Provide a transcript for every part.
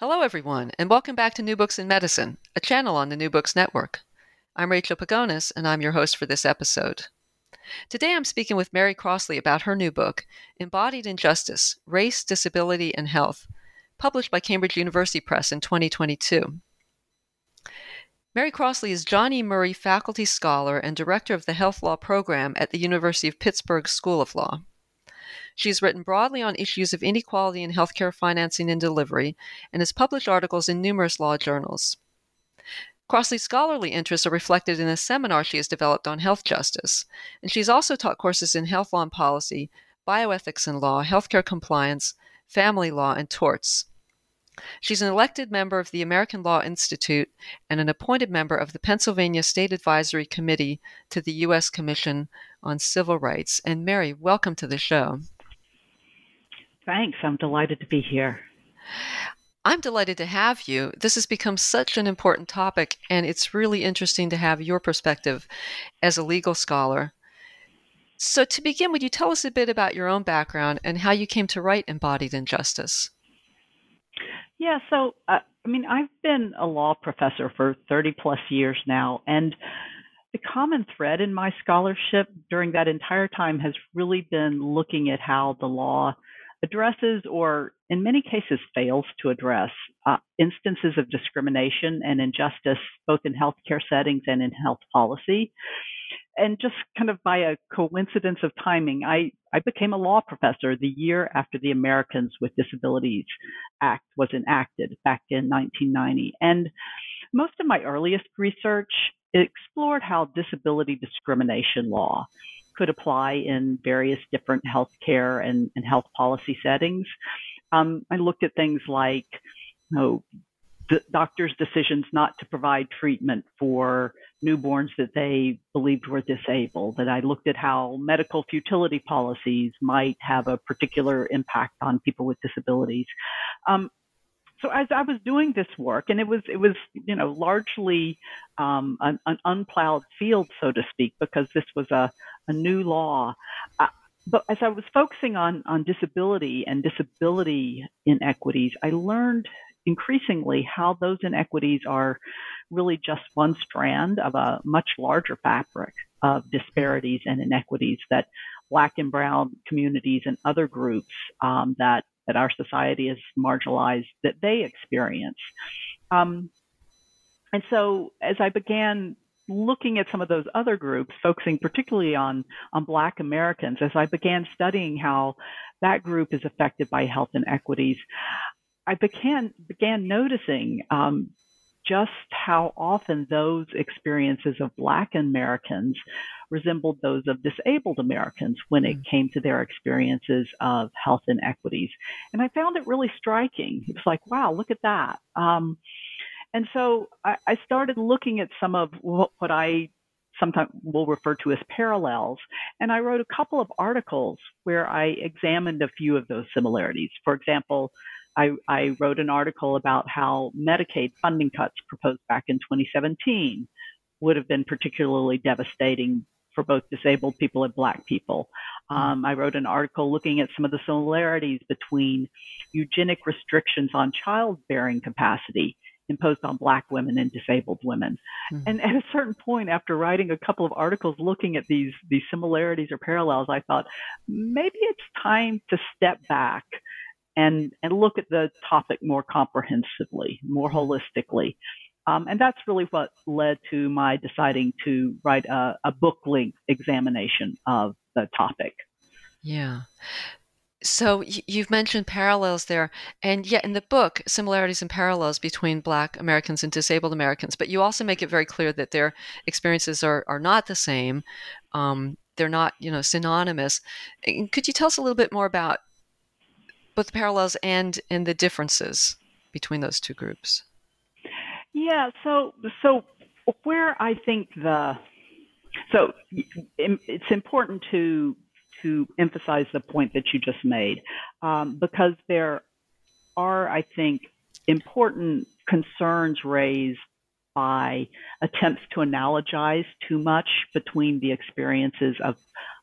Hello, everyone, and welcome back to New Books in Medicine, a channel on the New Books Network. I'm Rachel Pagones, and I'm your host for this episode. Today I'm speaking with Mary Crossley about her new book, Embodied Injustice Race, Disability, and Health, published by Cambridge University Press in 2022. Mary Crossley is John E. Murray Faculty Scholar and Director of the Health Law Program at the University of Pittsburgh School of Law. She's written broadly on issues of inequality in healthcare financing and delivery and has published articles in numerous law journals. Crossley's scholarly interests are reflected in a seminar she has developed on health justice, and she's also taught courses in health law and policy, bioethics and law, healthcare compliance, family law, and torts. She's an elected member of the American Law Institute and an appointed member of the Pennsylvania State Advisory Committee to the U.S. Commission on Civil Rights. And Mary, welcome to the show. Thanks. I'm delighted to be here. I'm delighted to have you. This has become such an important topic, and it's really interesting to have your perspective as a legal scholar. So, to begin, would you tell us a bit about your own background and how you came to write Embodied Injustice? Yeah, so uh, I mean, I've been a law professor for 30 plus years now, and the common thread in my scholarship during that entire time has really been looking at how the law addresses or in many cases fails to address uh, instances of discrimination and injustice both in healthcare settings and in health policy. And just kind of by a coincidence of timing i i became a law professor the year after the americans with disabilities act was enacted back in 1990 and most of my earliest research explored how disability discrimination law could apply in various different healthcare and, and health policy settings. Um, I looked at things like, you know, the doctors' decisions not to provide treatment for newborns that they believed were disabled. That I looked at how medical futility policies might have a particular impact on people with disabilities. Um, so as I was doing this work, and it was it was you know largely um, an, an, unplowed field, so to speak, because this was a, a new law. Uh, but as I was focusing on on disability and disability inequities, I learned increasingly how those inequities are really just one strand of a much larger fabric of disparities and inequities that black and brown communities and other groups um, that that our society is marginalized that they experience. Um, and so as I began looking at some of those other groups, focusing particularly on, on Black Americans, as I began studying how that group is affected by health inequities, I began, began noticing um, just how often those experiences of Black Americans resembled those of disabled Americans when it mm. came to their experiences of health inequities. And I found it really striking. It was like, wow, look at that. Um, and so I, I, started looking at some of what, what I sometimes will refer to as parallels. And I wrote a couple of articles where I examined a few of those similarities. For example, I, I wrote an article about how Medicaid funding cuts proposed back in 2017 would have been particularly devastating for both disabled people and Black people. Um, I wrote an article looking at some of the similarities between eugenic restrictions on childbearing capacity imposed on Black women and disabled women. Mm-hmm. And at a certain point, after writing a couple of articles looking at these these similarities or parallels, I thought maybe it's time to step back and and look at the topic more comprehensively, more holistically. Um, and that's really what led to my deciding to write a, a book length examination of the topic. Yeah. So you've mentioned parallels there, and yet in the book, similarities and parallels between Black Americans and disabled Americans. But you also make it very clear that their experiences are, are not the same. Um, they're not, you know, synonymous. Could you tell us a little bit more about both the parallels and and the differences between those two groups? Yeah. So so where I think the so it's important to to emphasize the point that you just made um, because there are, I think, important concerns raised by attempts to analogize too much between the experiences of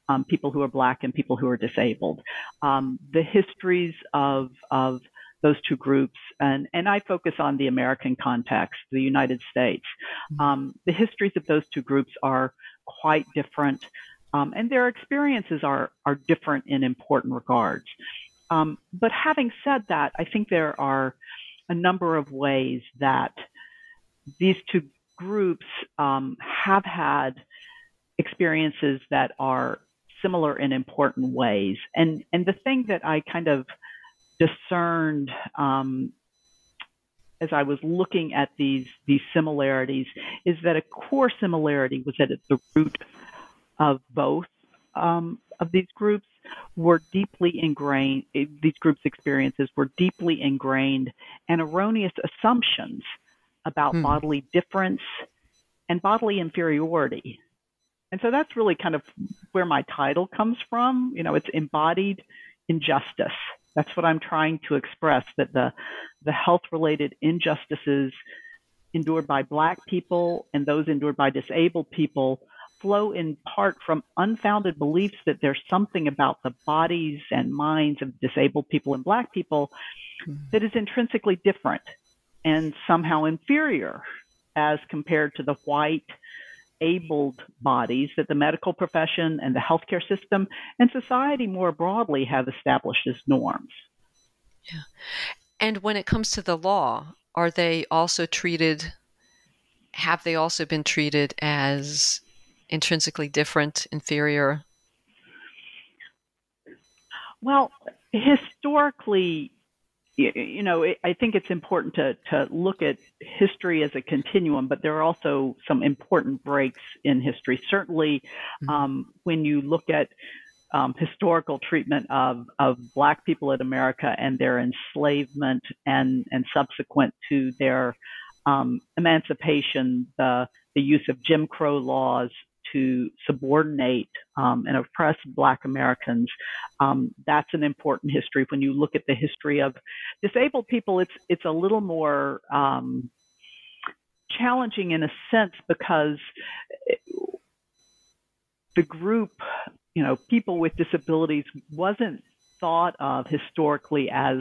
um, people who are black and people who are disabled. Um, the histories of of those two groups, and and I focus on the American context, the United States. Mm-hmm. Um, the histories of those two groups are quite different. Um, and their experiences are, are different in important regards. Um, but having said that, I think there are a number of ways that these two groups um, have had experiences that are similar in important ways. And and the thing that I kind of discerned um, as I was looking at these these similarities is that a core similarity was that at the root of both um, of these groups were deeply ingrained, eh, these groups' experiences were deeply ingrained and erroneous assumptions about hmm. bodily difference and bodily inferiority. And so that's really kind of where my title comes from. You know, it's embodied injustice. That's what I'm trying to express that the, the health related injustices endured by Black people and those endured by disabled people flow in part from unfounded beliefs that there's something about the bodies and minds of disabled people and black people mm-hmm. that is intrinsically different and somehow inferior as compared to the white abled bodies that the medical profession and the healthcare system and society more broadly have established as norms. Yeah. And when it comes to the law, are they also treated have they also been treated as intrinsically different, inferior? Well, historically, you know, I think it's important to, to look at history as a continuum, but there are also some important breaks in history. Certainly, mm-hmm. um, when you look at um, historical treatment of, of Black people in America and their enslavement and, and subsequent to their um, emancipation, the, the use of Jim Crow laws to subordinate um, and oppress Black Americans. Um, that's an important history. When you look at the history of disabled people, it's it's a little more um, challenging in a sense because the group, you know, people with disabilities wasn't thought of historically as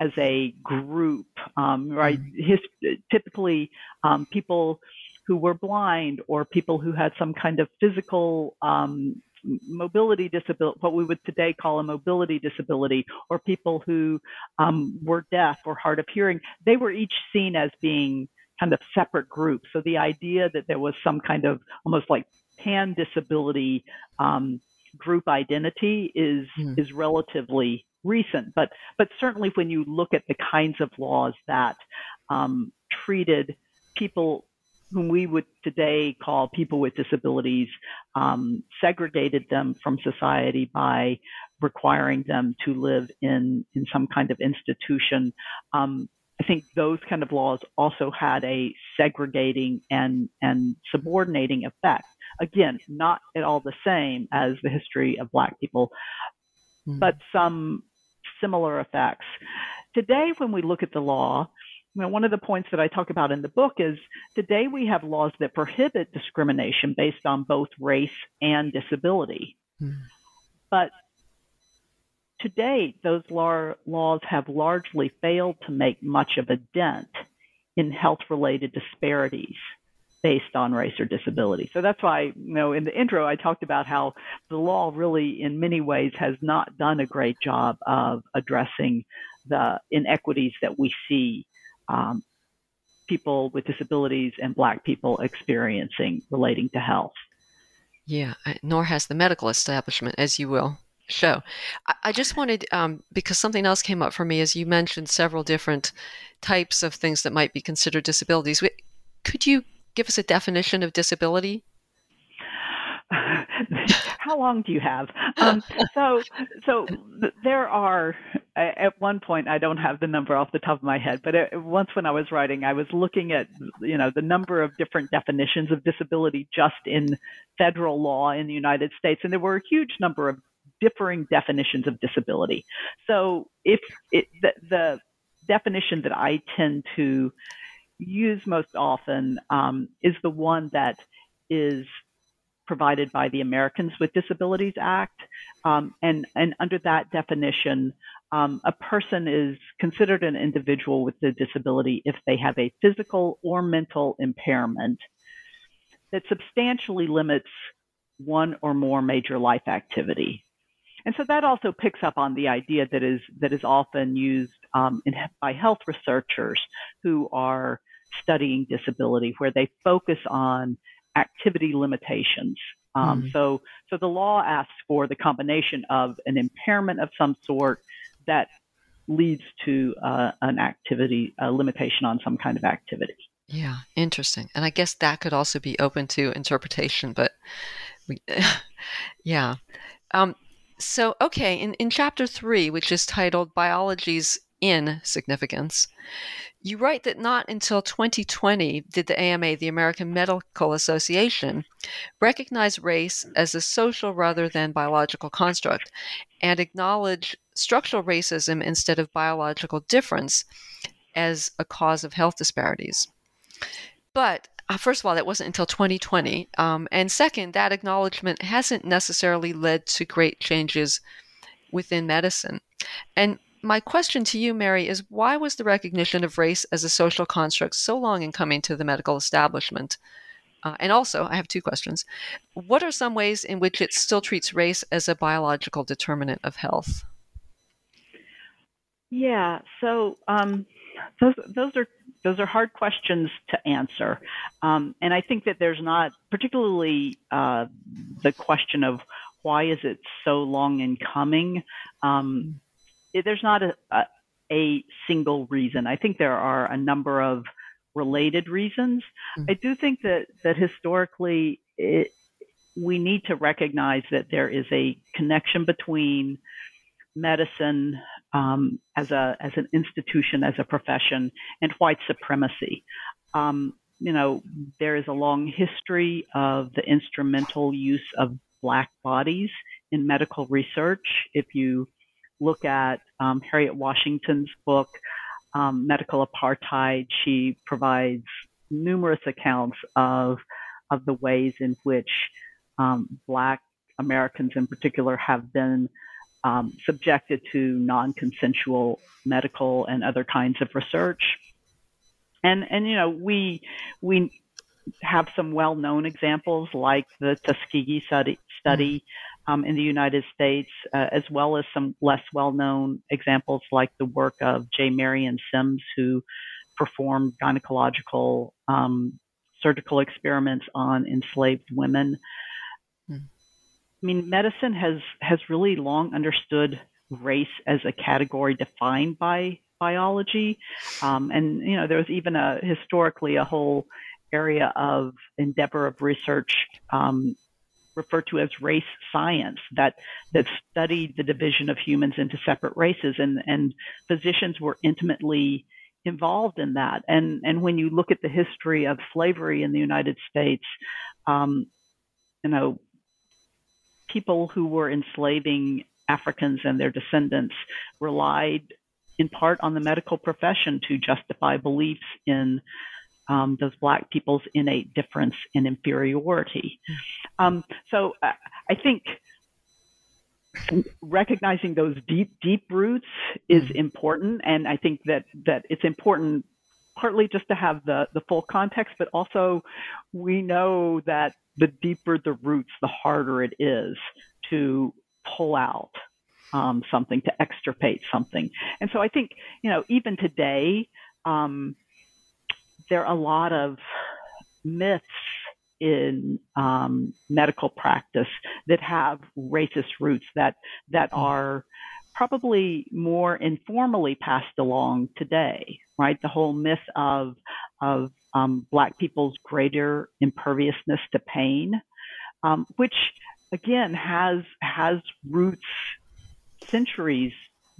as a group, um, right? Mm-hmm. His, typically, um, people who were blind or people who had some kind of physical um, mobility disability, what we would today call a mobility disability, or people who um, were deaf or hard of hearing, they were each seen as being kind of separate groups. So the idea that there was some kind of almost like pan disability um, group identity is mm. is relatively recent. But but certainly when you look at the kinds of laws that um, treated people whom we would today call people with disabilities, um, segregated them from society by requiring them to live in, in some kind of institution. Um, I think those kind of laws also had a segregating and, and subordinating effect. Again, not at all the same as the history of Black people, mm. but some similar effects. today, when we look at the law, you know, one of the points that I talk about in the book is today we have laws that prohibit discrimination based on both race and disability. Mm. But to date, those laws have largely failed to make much of a dent in health related disparities based on race or disability. So that's why, you know, in the intro, I talked about how the law really, in many ways, has not done a great job of addressing the inequities that we see um, people with disabilities and Black people experiencing relating to health. Yeah, nor has the medical establishment, as you will show. I, just wanted, um, because something else came up for me as you mentioned several different types of things that might be considered disabilities. Could you give us a definition of disability? How long do you have? Um, so, so there are. At one point, I don't have the number off the top of my head, but it, once when I was writing, I was looking at you know the number of different definitions of disability just in federal law in the United States, and there were a huge number of differing definitions of disability. So, if it, the, the definition that I tend to use most often um, is the one that is provided by the Americans with Disabilities Act. Um, and, and under that definition, um, a person is considered an individual with a disability if they have a physical or mental impairment that substantially limits one or more major life activity. And so that also picks up on the idea that is that is often used um, in, by health researchers who are studying disability, where they focus on activity limitations. Um, mm-hmm. So, so the law asks for the combination of an impairment of some sort that leads to uh, an activity a limitation on some kind of activity. Yeah, interesting. And I guess that could also be open to interpretation, but we, yeah. Um, so, okay, in, in chapter three, which is titled Biology's Insignificance, you write that not until 2020 did the AMA, the American Medical Association, recognize race as a social rather than biological construct and acknowledge structural racism instead of biological difference as a cause of health disparities. But uh, first of all, that wasn't until 2020. Um, and second, that acknowledgement hasn't necessarily led to great changes within medicine. And my question to you, Mary, is why was the recognition of race as a social construct so long in coming to the medical establishment? Uh, and also, I have two questions. What are some ways in which it still treats race as a biological determinant of health? Yeah, so um, those those are those are hard questions to answer, um, and I think that there's not particularly uh, the question of why is it so long in coming. Um, there's not a, a, a single reason. I think there are a number of related reasons. Mm-hmm. I do think that that historically it, we need to recognize that there is a connection between medicine um, as a as an institution, as a profession, and white supremacy. Um, you know, there is a long history of the instrumental use of black bodies in medical research. If you look at um, Harriet Washington's book, um, Medical Apartheid, she provides numerous accounts of of the ways in which um, Black Americans, in particular, have been um, subjected to non-consensual medical and other kinds of research. And and you know we we have some well-known examples like the Tuskegee study, study um, in the United States, uh, as well as some less well known examples like the work of J. Marion Sims, who performed gynecological um, surgical experiments on enslaved women. Hmm. I mean, medicine has, has really long understood race as a category defined by biology. Um, and, you know, there was even a historically a whole area of endeavor of research um, referred to as race science that that studied the division of humans into separate races and and physicians were intimately involved in that. And and when you look at the history of slavery in the United States um, you know people who were enslaving Africans and their descendants relied in part on the medical profession to justify beliefs in um, those black people's innate difference and inferiority. Um, so I, I think recognizing those deep, deep roots is mm-hmm. important, and I think that that it's important partly just to have the the full context, but also we know that the deeper the roots, the harder it is to pull out um, something, to extirpate something. And so I think you know even today. Um, there are a lot of myths in um, medical practice that have racist roots that that are probably more informally passed along today, right? The whole myth of of um, black people's greater imperviousness to pain, um, which again has has roots centuries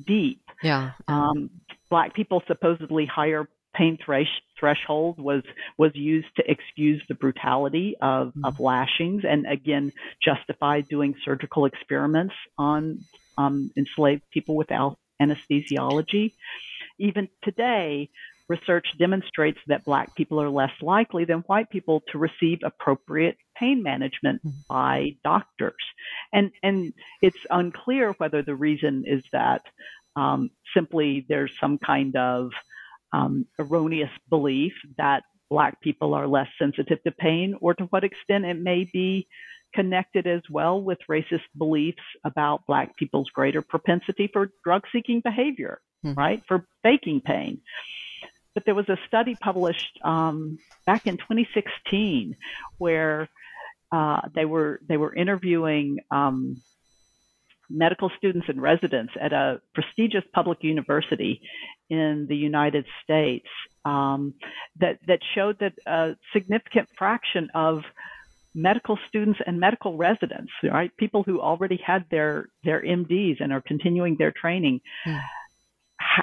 deep. Yeah. Um, black people supposedly higher pain thresh- threshold was was used to excuse the brutality of, mm-hmm. of lashings and again justify doing surgical experiments on um, enslaved people without anesthesiology. Even today, research demonstrates that black people are less likely than white people to receive appropriate pain management mm-hmm. by doctors. And and it's unclear whether the reason is that um, simply there's some kind of um, erroneous belief that Black people are less sensitive to pain, or to what extent it may be connected as well with racist beliefs about Black people's greater propensity for drug seeking behavior, mm-hmm. right? For faking pain. But there was a study published um, back in 2016 where uh, they were they were interviewing um, medical students and residents at a prestigious public university in the United States um, that that showed that a significant fraction of medical students and medical residents, right, people who already had their their MDs and are continuing their training. Mm.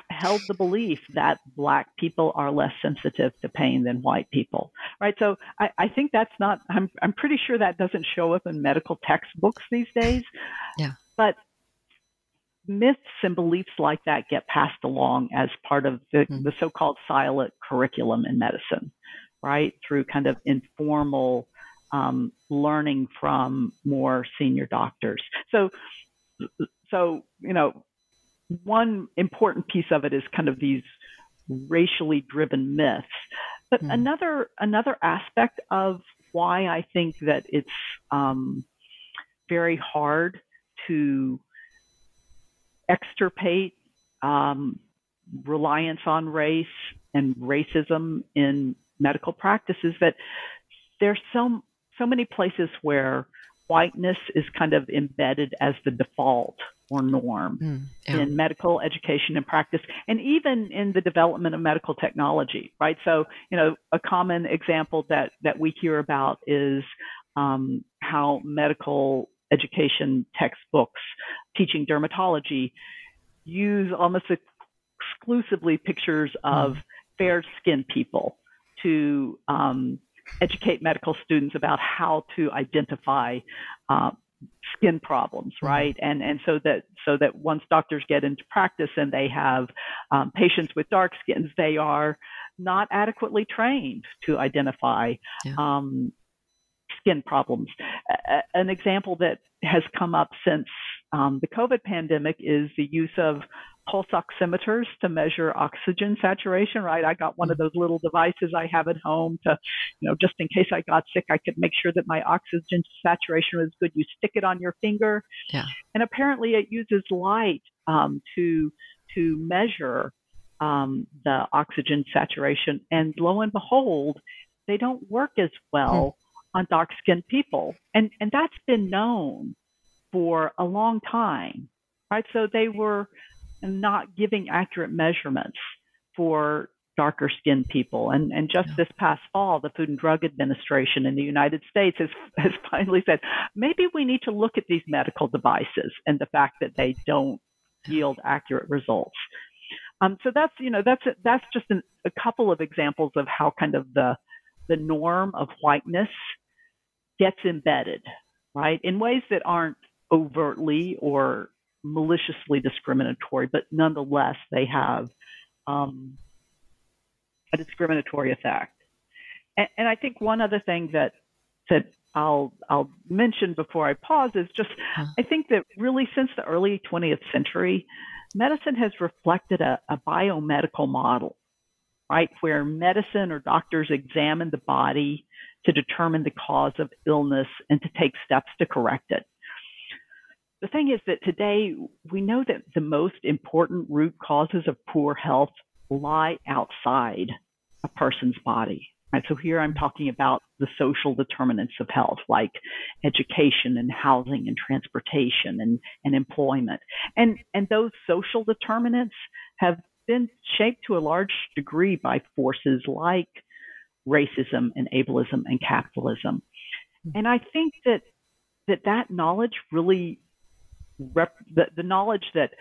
held the belief that black people are less sensitive to pain than white people, right? So I, I think that's not. I'm I'm pretty sure that doesn't show up in medical textbooks these days. Yeah. But myths and beliefs like that get passed along as part of the, mm-hmm. the so-called silent curriculum in medicine, right? Through kind of informal um, learning from more senior doctors. So, so you know, one important piece of it is kind of these racially driven myths, but mm-hmm. another another aspect of why I think that it's um, very hard to extirpate um, reliance on race and racism in medical practice is that there's so so many places where whiteness is kind of embedded as the default or norm mm, yeah. in medical education and practice and even in the development of medical technology right so you know a common example that that we hear about is um, how medical education textbooks teaching dermatology use almost exclusively pictures of mm. fair skinned people to um, educate medical students about how to identify uh, skin problems, hmm. right? And and so that so that once doctors get into practice and they have um, patients with dark skins, they are not adequately trained to identify yeah. um, skin problems. an example that has come up since um, the COVID pandemic is the use of pulse oximeters to measure oxygen saturation, right? I got one of those little devices I have at home to, you know, just in case I got sick, I could make sure that my oxygen saturation was good. You stick it on your finger. Yeah. And apparently it uses light um, to, to measure um, the oxygen saturation. And lo and behold, they don't work as well on dark skinned people. And, and that's been known for a long time, right? So they were not giving accurate measurements for darker skinned people. And, and just this past fall, the Food and Drug Administration in the United States has, has finally said maybe we need to look at these medical devices and the fact that they don't yield accurate results. Um, so that's you know that's that's just an, a couple of examples of how kind of the the norm of whiteness gets embedded, right, in ways that aren't overtly or maliciously discriminatory, but nonetheless they have um, a discriminatory effect. And, and, I think one other thing that that I'll I'll mention before I pause is just I think that really since the early 20th century, medicine has reflected a, a biomedical model, right, where medicine or doctors examine the body to determine the cause of illness and to take steps to correct it. The thing is that today we know that the most important root causes of poor health lie outside a person's body. Right? So here I'm talking about the social determinants of health, like education and housing and transportation and, and employment. And, and those social determinants have been shaped to a large degree by forces like racism and ableism and capitalism. And I think that that, that knowledge really rep, the, the knowledge that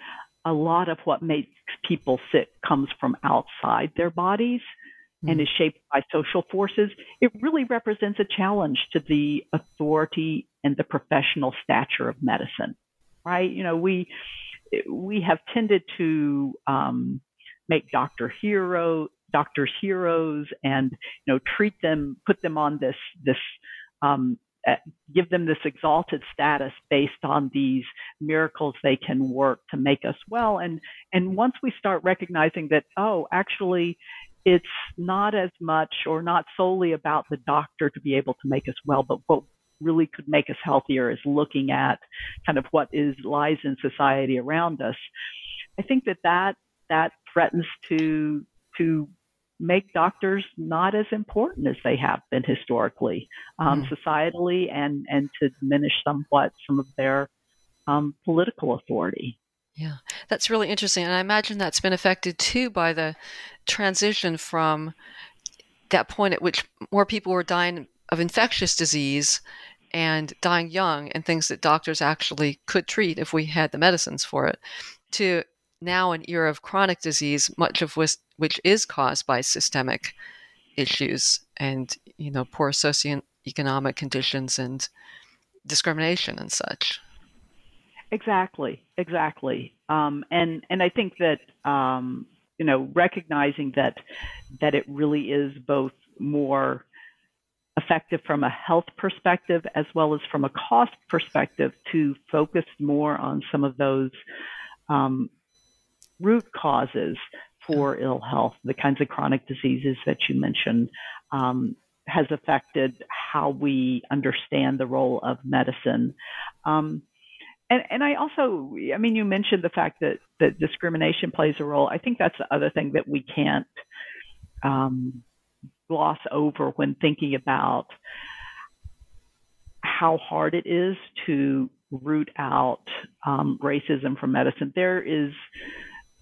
a lot of what makes people sick comes from outside their bodies mm. and is shaped by social forces, it really represents a challenge to the authority and the professional stature of medicine, right? You know, we we have tended to um, make doctor hero doctors heroes and you know treat them put them on this this um, uh, give them this exalted status based on these miracles they can work to make us well. And and once we start recognizing that oh actually it's not as much or not solely about the doctor to be able to make us well but what really could make us healthier is looking at kind of what is lies in society around us. I think that that that threatens to to make doctors not as important as they have been historically, um, mm. societally, and and to diminish somewhat some of their um, political authority. Yeah, that's really interesting, and I imagine that's been affected too by the transition from that point at which more people were dying of infectious disease and dying young and things that doctors actually could treat if we had the medicines for it to now an era of chronic disease, much of which, which is caused by systemic issues and you know poor socioeconomic conditions and discrimination and such. Exactly, exactly, um, and and I think that um, you know recognizing that that it really is both more effective from a health perspective as well as from a cost perspective to focus more on some of those um, root causes for ill health, the kinds of chronic diseases that you mentioned, um, has affected how we understand the role of medicine. Um, and, and, I also, I mean, you mentioned the fact that, that discrimination plays a role. I think that's the other thing that we can't um, gloss over when thinking about how hard it is to root out um, racism from medicine. There is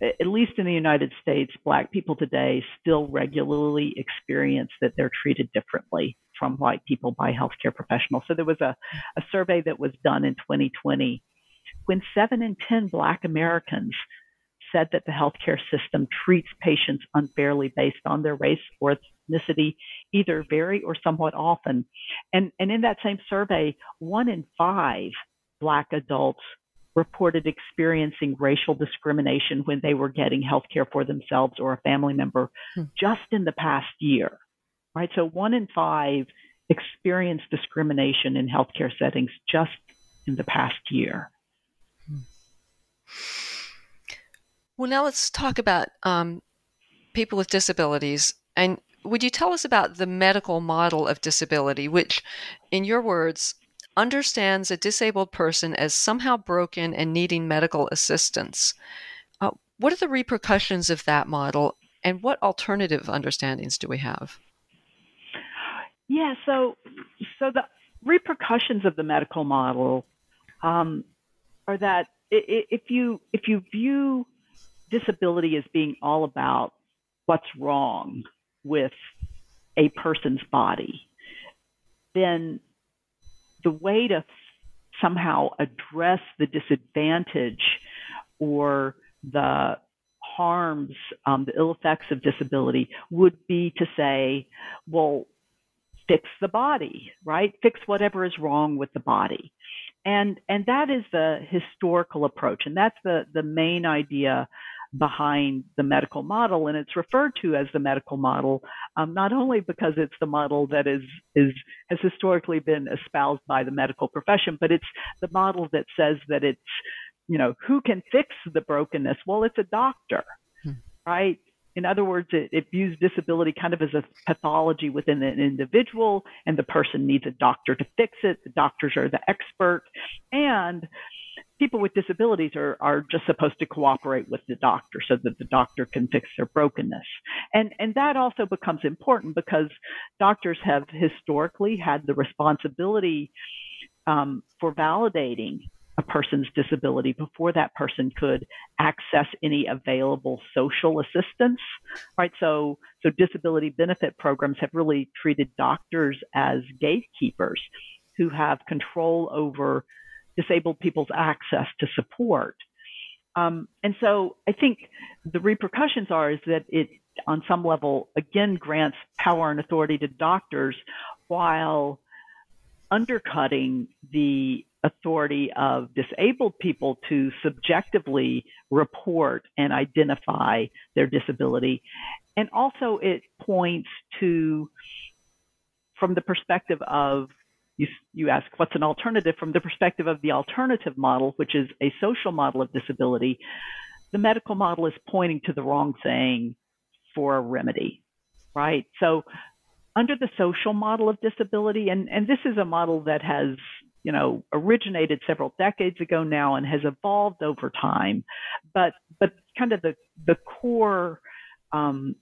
at least in the United States, Black people today still regularly experience that they're treated differently from white people by healthcare professionals. So there was a, a survey that was done in 2020 when seven in 10 Black Americans said that the healthcare system treats patients unfairly based on their race or ethnicity, either very or somewhat often. And, and in that same survey, one in five Black adults reported experiencing racial discrimination when they were getting health care for themselves or a family member hmm. just in the past year. Right? So one in five experienced discrimination in healthcare settings just in the past year. Hmm. Well, now let's talk about um, people with disabilities. And would you tell us about the medical model of disability, which, in your words, understands a disabled person as somehow broken and needing medical assistance. Uh, what are the repercussions of that model, and what alternative understandings do we have? Yeah, so so the repercussions of the medical model um, are that if you if you view disability as being all about what's wrong with a person's body, then the way to somehow address the disadvantage or the harms, um, the ill effects of disability would be to say, well, fix the body, right? Fix whatever is wrong with the body. and and that is the historical approach, and that's the the main idea behind the medical model, and it's referred to as the medical model, um, not only because it's the model that is is has historically been espoused by the medical profession, but it's the model that says that it's you know who can fix the brokenness. Well, it's a doctor, hmm. right? In other words, it, it, views disability kind of as a pathology within an individual, and the person needs a doctor to fix it. The doctors are the expert, and people with disabilities are, are just supposed to cooperate with the doctor so that the doctor can fix their brokenness. And, and that also becomes important because doctors have historically had the responsibility um, for validating a person's disability before that person could access any available social assistance right so so disability benefit programs have really treated doctors as gatekeepers who have control over disabled people's access to support. Um, and so I think the repercussions are is that it, on some level, again grants power and authority to doctors while undercutting the authority of disabled people to subjectively report and identify their disability. And also, it points to, from the perspective of you, you ask what's an alternative from the perspective of the alternative model, which is a social model of disability. The medical model is pointing to the wrong thing for a remedy, right? So, under the social model of disability, and, and this is a model that has you know originated several decades ago now and has evolved over time, but but kind of the the core um,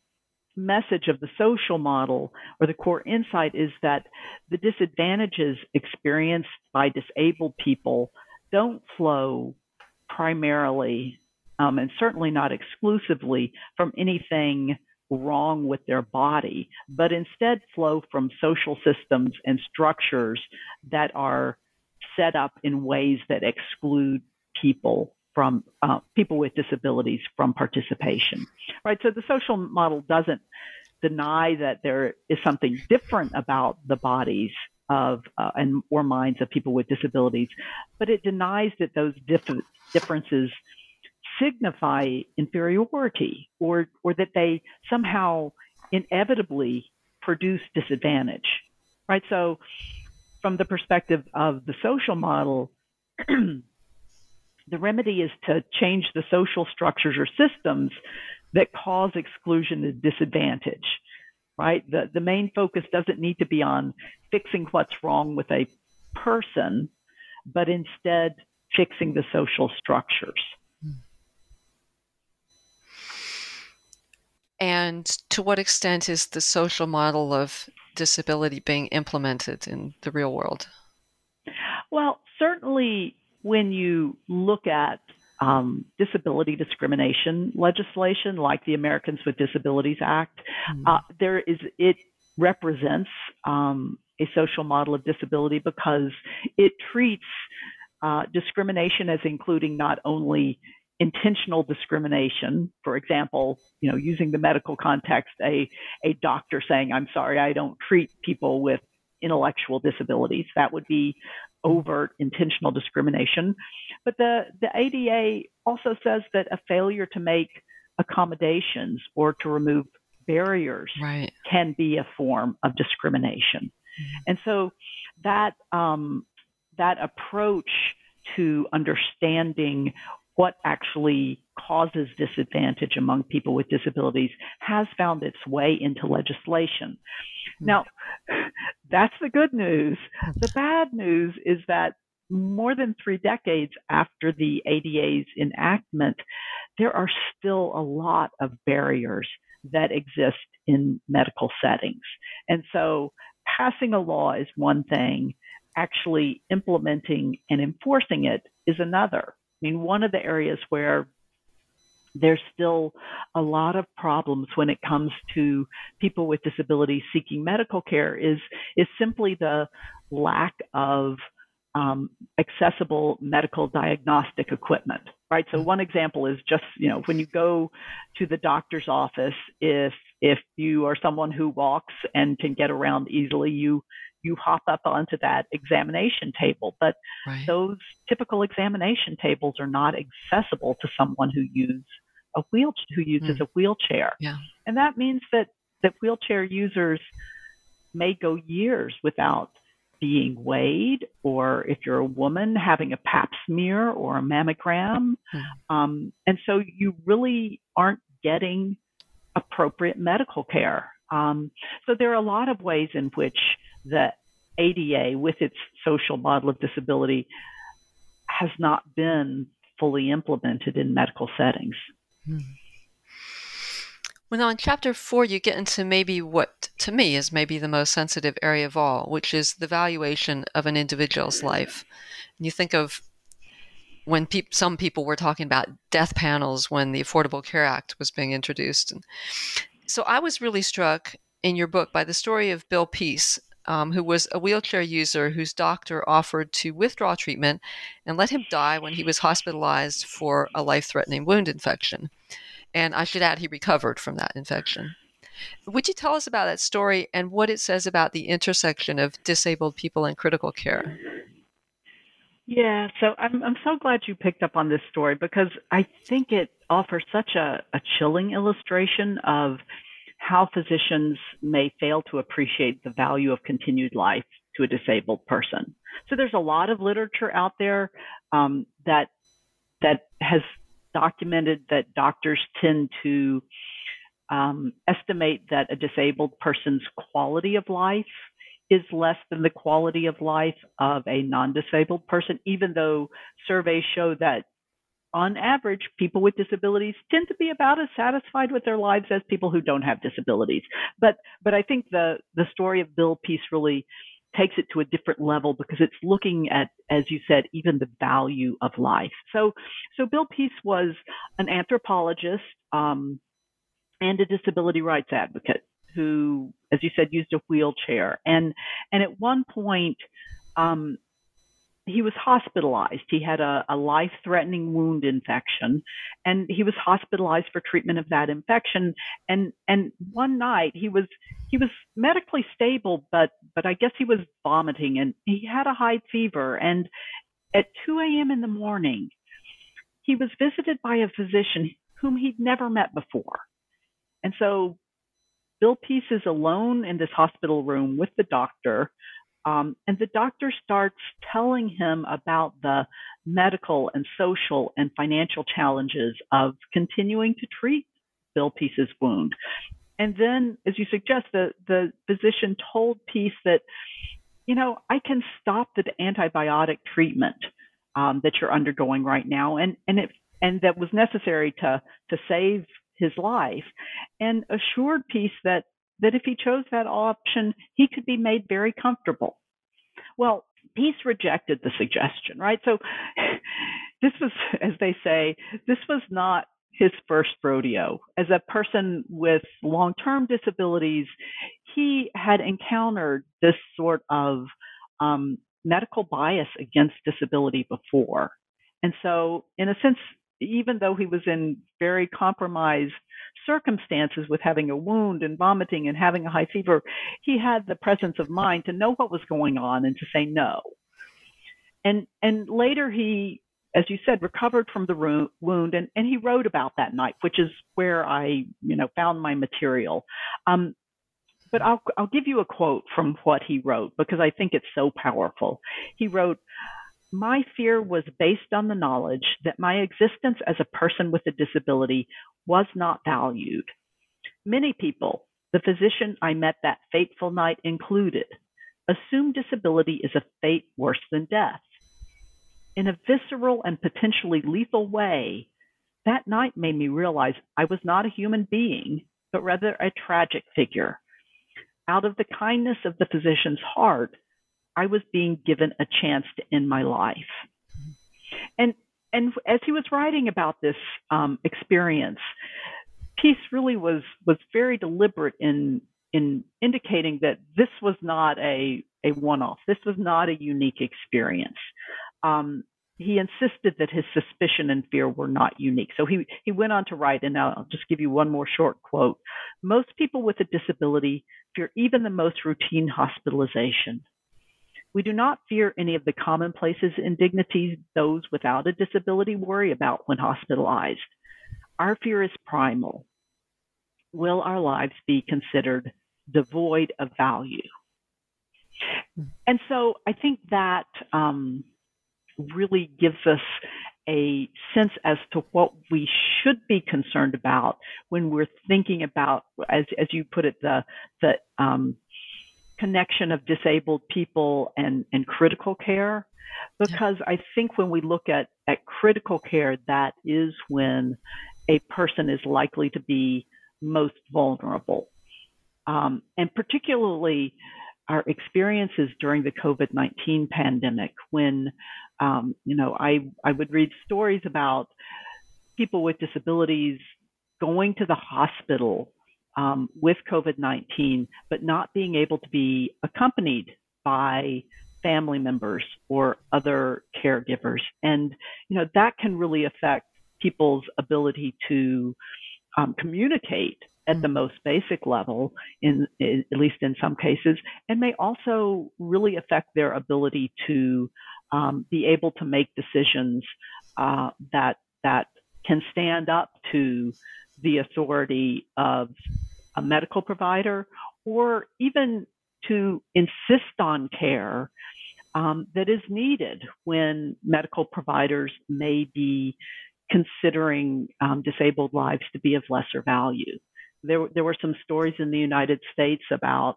message of the social model or the core insight is that the disadvantages experienced by disabled people don't flow primarily um, and certainly not exclusively from anything wrong with their body, but instead flow from social systems and structures that are set up in ways that exclude people from uh, people with disabilities from participation, right? So the social model doesn't deny that there is something different about the bodies of uh, and or minds of people with disabilities, but it denies that those diff- differences signify inferiority or or that they somehow inevitably produce disadvantage, right? So, from the perspective of the social model. the remedy is to change the social structures or systems that cause exclusion and disadvantage, right? The, the main focus doesn't need to be on fixing what's wrong with a person, but instead fixing the social structures. And to what extent is the social model of disability being implemented in the real world? Well, certainly when you look at um, disability discrimination legislation, like the Americans with Disabilities Act, mm-hmm. uh, there is it represents um, a social model of disability because it treats uh, discrimination as including not only intentional discrimination, for example, you know, using the medical context, a a doctor saying, "I'm sorry, I don't treat people with intellectual disabilities." That would be overt intentional discrimination. But the, the ADA also says that a failure to make accommodations or to remove barriers right. can be a form of discrimination. Mm-hmm. And so that um, that approach to understanding what actually causes disadvantage among people with disabilities has found its way into legislation. Hmm. Now, that's the good news. The bad news is that more than three decades after the ADA's enactment, there are still a lot of barriers that exist in medical settings. And so passing a law is one thing, actually implementing and enforcing it is another. I mean, one of the areas where there's still a lot of problems when it comes to people with disabilities seeking medical care is is simply the lack of um, accessible medical diagnostic equipment right so one example is just you know when you go to the doctor's office if If you are someone who walks and can get around easily, you you hop up onto that examination table. But right. those typical examination tables are not accessible to someone who use a wheel who uses mm. a wheelchair. Yeah. And that means that that wheelchair users may go years without being weighed, or if you're a woman, having a pap smear or a mammogram. Mm. Um, and so you really aren't getting appropriate medical care. Um, so there are a lot of ways in which the ADA, with its social model of disability, has not been fully implemented in medical settings. Hmm. Well, now in chapter four, you get into maybe what to me is maybe the most sensitive area of all, which is the valuation of an individual's life. And you think of when pe- some people were talking about death panels when the Affordable Care Act was being introduced. And so I was really struck in your book by the story of Bill Peace, um, who was a wheelchair user whose doctor offered to withdraw treatment and let him die when he was hospitalized for a life threatening wound infection. And I should add, he recovered from that infection. Would you tell us about that story and what it says about the intersection of disabled people and critical care? Yeah, so I'm I'm so glad you picked up on this story because I think it offers such a, a chilling illustration of how physicians may fail to appreciate the value of continued life to a disabled person. So there's a lot of literature out there um, that that has documented that doctors tend to um, estimate that a disabled person's quality of life is less than the quality of life of a non-disabled person, even though surveys show that on average, people with disabilities tend to be about as satisfied with their lives as people who don't have disabilities. But but I think the the story of Bill Peace really takes it to a different level because it's looking at, as you said, even the value of life. So so Bill Peace was an anthropologist um, and a disability rights advocate who, as you said, used a wheelchair. And and at one point, um, he was hospitalized. He had a, a life threatening wound infection and he was hospitalized for treatment of that infection. And, and one night he was, he was medically stable, but, but I guess he was vomiting and he had a high fever. And at 2 a.m. in the morning, he was visited by a physician whom he'd never met before. And so Bill Peace is alone in this hospital room with the doctor um, and the doctor starts telling him about the medical and social and financial challenges of continuing to treat Bill Peace's wound. And then, as you suggest, the, the physician told Peace that, you know, I can stop the antibiotic treatment um, that you're undergoing right now, and and it and that was necessary to to save his life, and assured Peace that that if he chose that option, he could be made very comfortable. Well, Peace rejected the suggestion, right? So this was, as they say, this was not his first rodeo. As a person with long term disabilities, he had encountered this sort of um, medical bias against disability before. And so, in a sense, even though he was in very compromised circumstances with having a wound and vomiting and having a high fever, he had the presence of mind to know what was going on and to say no. And and later he, as you said, recovered from the wound and, and he wrote about that night, which is where I you know found my material. Um, but I'll I'll give you a quote from what he wrote because I think it's so powerful. He wrote. My fear was based on the knowledge that my existence as a person with a disability was not valued. Many people, the physician I met that fateful night included, assume disability is a fate worse than death. In a visceral and potentially lethal way, that night made me realize I was not a human being, but rather a tragic figure. Out of the kindness of the physician's heart, I was being given a chance to end my life. And and as he was writing about this um, experience, Peace really was was very deliberate in in indicating that this was not a a one off. This was not a unique experience. Um, he insisted that his suspicion and fear were not unique. So he, he went on to write, and I'll just give you one more short quote. Most people with a disability fear even the most routine hospitalization. We do not fear any of the commonplaces indignities those without a disability worry about when hospitalized. Our fear is primal. Will our lives be considered devoid of value? And so I think that um, really gives us a sense as to what we should be concerned about when we're thinking about, as as you put it, the the um, connection of disabled people and and critical care. Because I think when we look at at critical care, that is when a person is likely to be most vulnerable, um, and particularly our experiences during the COVID 19 pandemic when, um, you know, I, I would read stories about people with disabilities going to the hospital um, with COVID 19, but not being able to be accompanied by family members or other caregivers. And, you know, that can really affect people's ability to um, communicate at the mm. most basic level in, in, at least in some cases and may also really affect their ability to um, be able to make decisions uh, that that can stand up to the authority of a medical provider or even to insist on care um, that is needed when medical providers may be considering um, disabled lives to be of lesser value. There, there were some stories in the United States about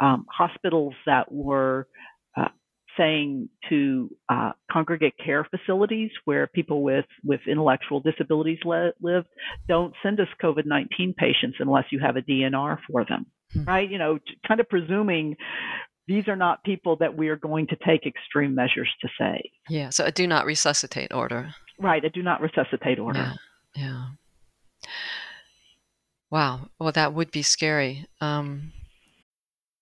um, hospitals that were saying to uh, congregate care facilities where people with, with intellectual disabilities le- live, don't send us COVID 19 patients unless you have a DNR for them, hmm. right? You know, kind of presuming these are not people that we are going to take extreme measures to save. Yeah, so a do not resuscitate order. Right, a do not resuscitate order. Yeah. yeah. Wow. Well, that would be scary. Um,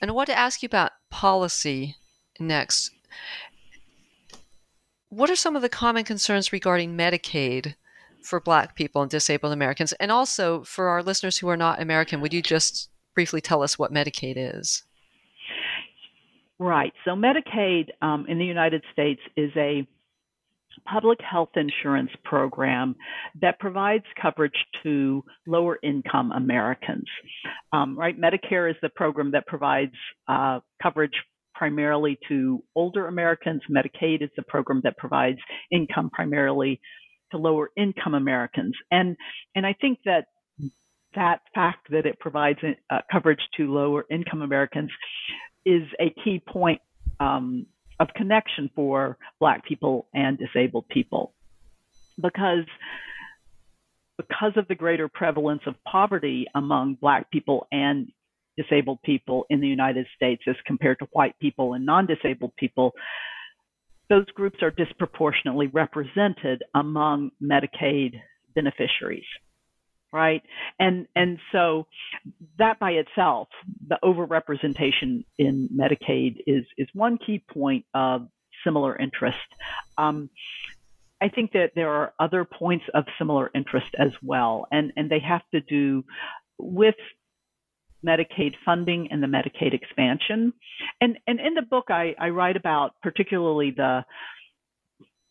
And I want to ask you about policy next. What are some of the common concerns regarding Medicaid for Black people and disabled Americans? And also for our listeners who are not American, would you just briefly tell us what Medicaid is? Right. So, Medicaid um, in the United States is a public health insurance program that provides coverage to lower income Americans. Um, right, Medicare is the program that provides uh, coverage primarily to older Americans. Medicaid is the program that provides income primarily to lower income Americans. And and I think that that fact that it provides uh, coverage to lower income Americans is a key point um, of connection for Black people and disabled people. Because because of the greater prevalence of poverty among Black people and disabled people in the United States as compared to white people and non disabled people, those groups are disproportionately represented among Medicaid beneficiaries right and and so that by itself the overrepresentation in medicaid is is one key point of similar interest um, I think that there are other points of similar interest as well, and, and they have to do with Medicaid funding and the Medicaid expansion. And, and in the book, I, I write about particularly the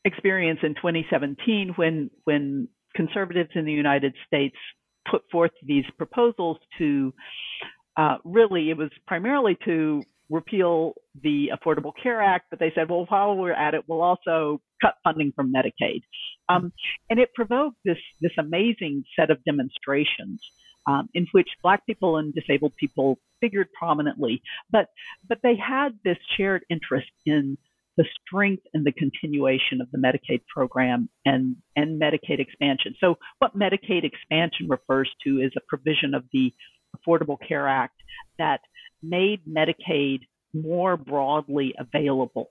experience in 2017 when, when conservatives in the United States put forth these proposals to uh, really, it was primarily to repeal the Affordable Care Act, but they said, well, while we're at it, we'll also cut funding from Medicaid. Um, and it provoked this, this amazing set of demonstrations um, in which Black people and disabled people figured prominently. But, but they had this shared interest in the strength and the continuation of the Medicaid program and, and Medicaid expansion. So, what Medicaid expansion refers to is a provision of the Affordable Care Act that made Medicaid more broadly available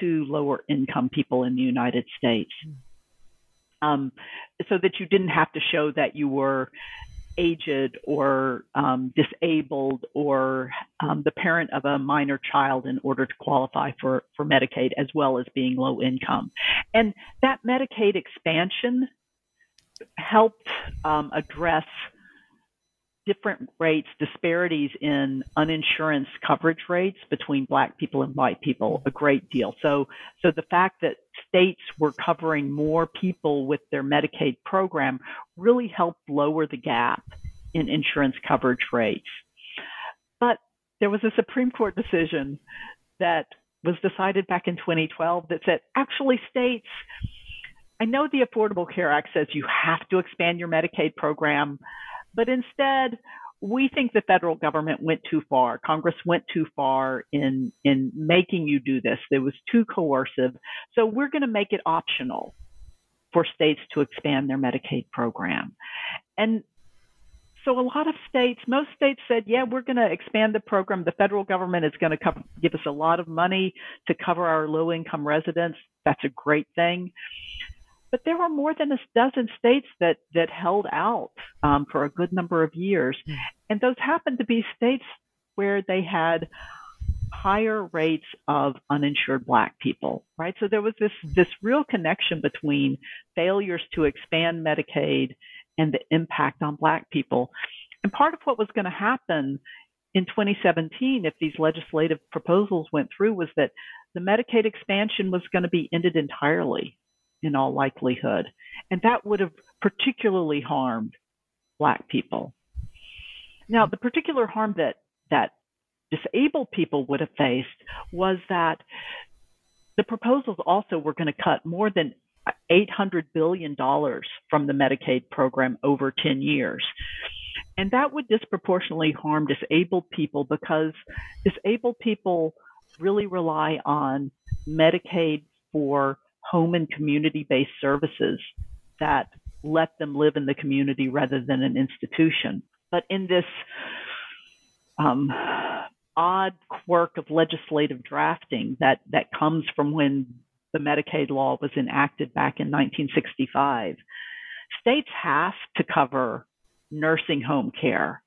to lower income people in the United States. Um, so that you didn't have to show that you were aged or um, disabled or um, the parent of a minor child in order to qualify for, for Medicaid, as well as being low income. And that Medicaid expansion helped um, address different rates, disparities in uninsurance coverage rates between black people and white people a great deal. So, so the fact that states were covering more people with their Medicaid program really helped lower the gap in insurance coverage rates. But there was a Supreme Court decision that was decided back in 2012 that said actually states I know the Affordable Care Act says you have to expand your Medicaid program, but instead, we think the federal government went too far. Congress went too far in in making you do this. It was too coercive. So we're going to make it optional for states to expand their Medicaid program. And so a lot of states, most states said, yeah, we're going to expand the program. The federal government is going to give us a lot of money to cover our low income residents. That's a great thing. But there were more than a dozen states that that held out um, for a good number of years, hmm. and those happened to be states where they had higher rates of uninsured black people right? So there was this this real connection between failures to expand medicaid and the impact on black people. And part of what was going to happen in 2017 if these legislative proposals went through was that the medicaid expansion was going to be ended entirely in all likelihood. And that would have particularly harmed Black people. Now, the particular harm that, that disabled people would have faced was that the proposals also were going to cut more than $800 billion from the Medicaid program over 10 years. And that would disproportionately harm disabled people because disabled people really rely on Medicaid for home and community based services that let them live in the community rather than an institution. But in this um, odd quirk of legislative drafting that, that comes from when the Medicaid law was enacted back in 1965, states have to cover nursing home care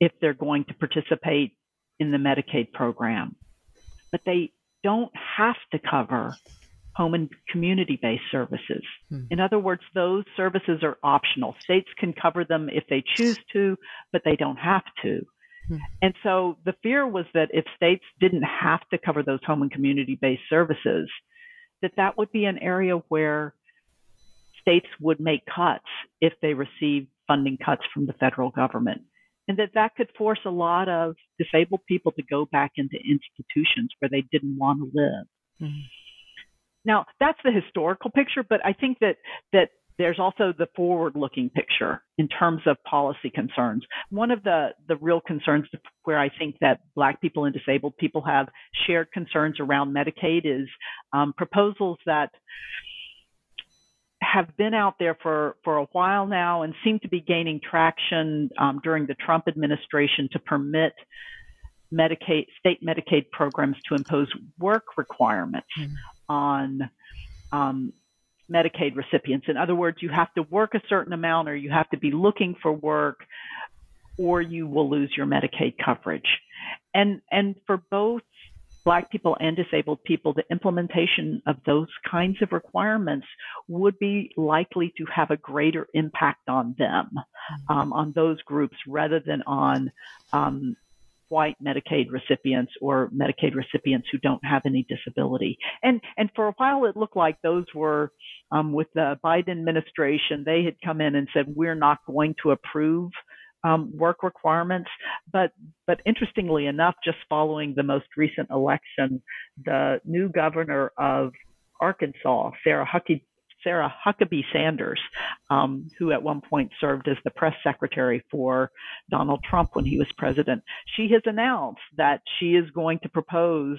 if they're going to participate in the Medicaid program. But they don't have to cover home and community based services. Hmm. In other words, those services are optional. States can cover them if they choose to, but they don't have to. Hmm. And so the fear was that if states didn't have to cover those home and community based services, that that would be an area where states would make cuts if they received funding cuts from the federal government. And that that could force a lot of disabled people to go back into institutions where they didn't want to live. Hmm. Now, that's the historical picture, but I think that that there's also the forward-looking picture in terms of policy concerns. One of the the real concerns where I think that Black people and disabled people have shared concerns around Medicaid is um, proposals that have been out there for, for a while now and seem to be gaining traction um, during the Trump administration to permit Medicaid, state Medicaid programs to impose work requirements mm on um, Medicaid recipients. In other words, you have to work a certain amount or you have to be looking for work or you will lose your Medicaid coverage. And, and for both Black people and disabled people, the implementation of those kinds of requirements would be likely to have a greater impact on them, um, on those groups, rather than on um, white Medicaid recipients or Medicaid recipients who don't have any disability. And and for a while it looked like those were um, with the Biden administration. They had come in and said we're not going to approve um, work requirements. But but interestingly enough, just following the most recent election, the new governor of Arkansas, Sarah Huckabee Sarah Huckabee Sanders, um, who at one point served as the press secretary for Donald Trump when he was president. She has announced that she is going to propose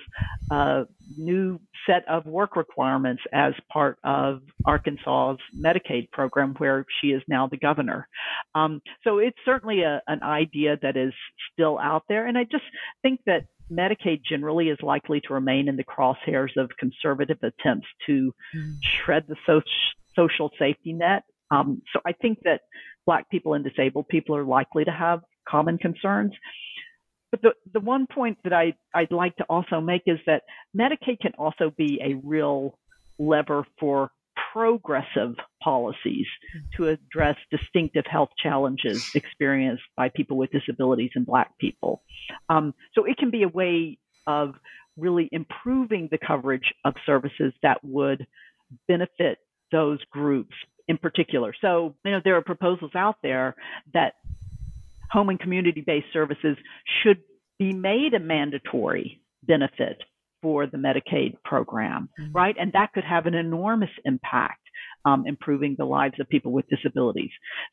a new set of work requirements as part of Arkansas's Medicaid program, where she is now the governor. Um, so it's certainly a, an idea that is still out there. And I just think that Medicaid generally is likely to remain in the crosshairs of conservative attempts to mm. shred the so- social safety net. Um, so I think that Black people and disabled people are likely to have common concerns. But the, the one point that I, I'd like to also make is that Medicaid can also be a real lever for progressive policies to address distinctive health challenges experienced by people with disabilities and Black people. Um, so it can be a way of really improving the coverage of services that would benefit those groups in particular. So, you know, there are proposals out there that home and community based services should be made a mandatory benefit for the Medicaid program, mm-hmm. right? And that could have an enormous impact. Um, improving the lives of people with disabilities.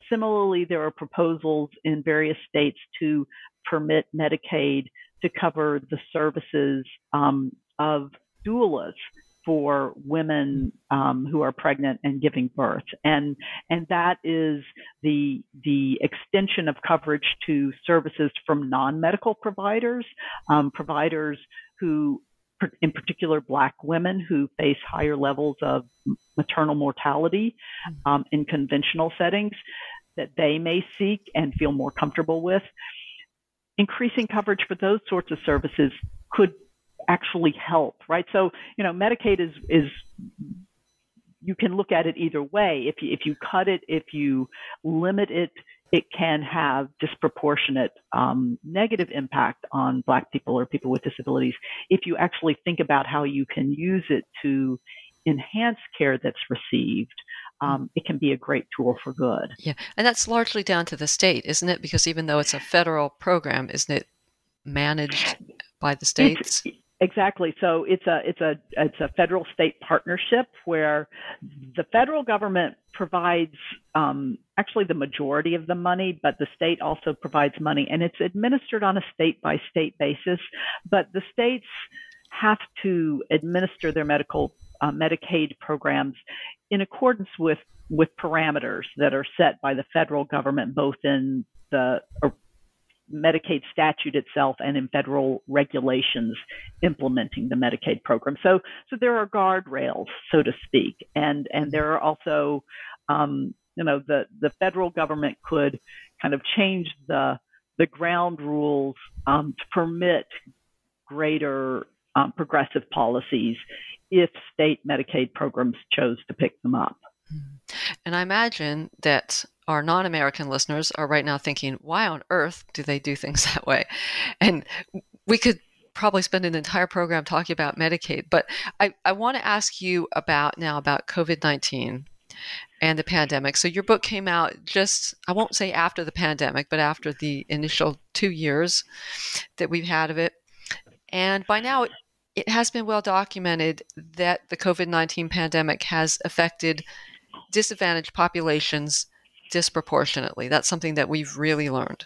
Similarly, there are proposals in various states to permit Medicaid to cover the services um, of doulas for women um, who are pregnant and giving birth, and and that is the the extension of coverage to services from non-medical providers, um, providers who in particular black women who face higher levels of maternal mortality mm-hmm. um, in conventional settings that they may seek and feel more comfortable with. Increasing coverage for those sorts of services could actually help, right? So, you know, Medicaid is is you can look at it either way. If you, if you cut it, if you limit it, it can have disproportionate um, negative impact on Black people or people with disabilities. If you actually think about how you can use it to enhance care that's received, um, it can be a great tool for good. Yeah, and that's largely down to the state, isn't it? Because even though it's a federal program, isn't it managed by the states? It's, Exactly. So it's a it's a it's a federal state partnership where the federal government provides um, actually the majority of the money, but the state also provides money, and it's administered on a state by state basis. But the states have to administer their medical uh, Medicaid programs in accordance with with parameters that are set by the federal government, both in the Medicaid statute itself and in federal regulations implementing the Medicaid program. So, so there are guardrails, so to speak, and and there are also, um, you know, the the federal government could kind of change the the ground rules um, to permit greater um, progressive policies if state Medicaid programs chose to pick them up. And I imagine that our non American listeners are right now thinking, why on earth do they do things that way? And we could probably spend an entire program talking about Medicaid, but I, I want to ask you about now about COVID 19 and the pandemic. So your book came out just, I won't say after the pandemic, but after the initial two years that we've had of it. And by now, it has been well documented that the COVID 19 pandemic has affected disadvantaged populations disproportionately. That's something that we've really learned.